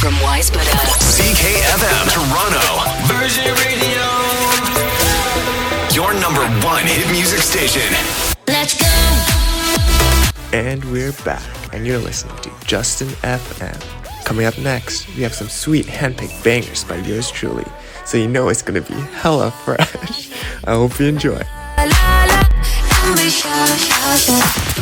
from Wise Wisebutta. CKFM Toronto. Virgin Radio. Your number one hit music station. Let's go. And we're back, and you're listening to Justin FM. Coming up next, we have some sweet handpicked bangers by yours truly, so you know it's gonna be hella fresh. I hope you enjoy.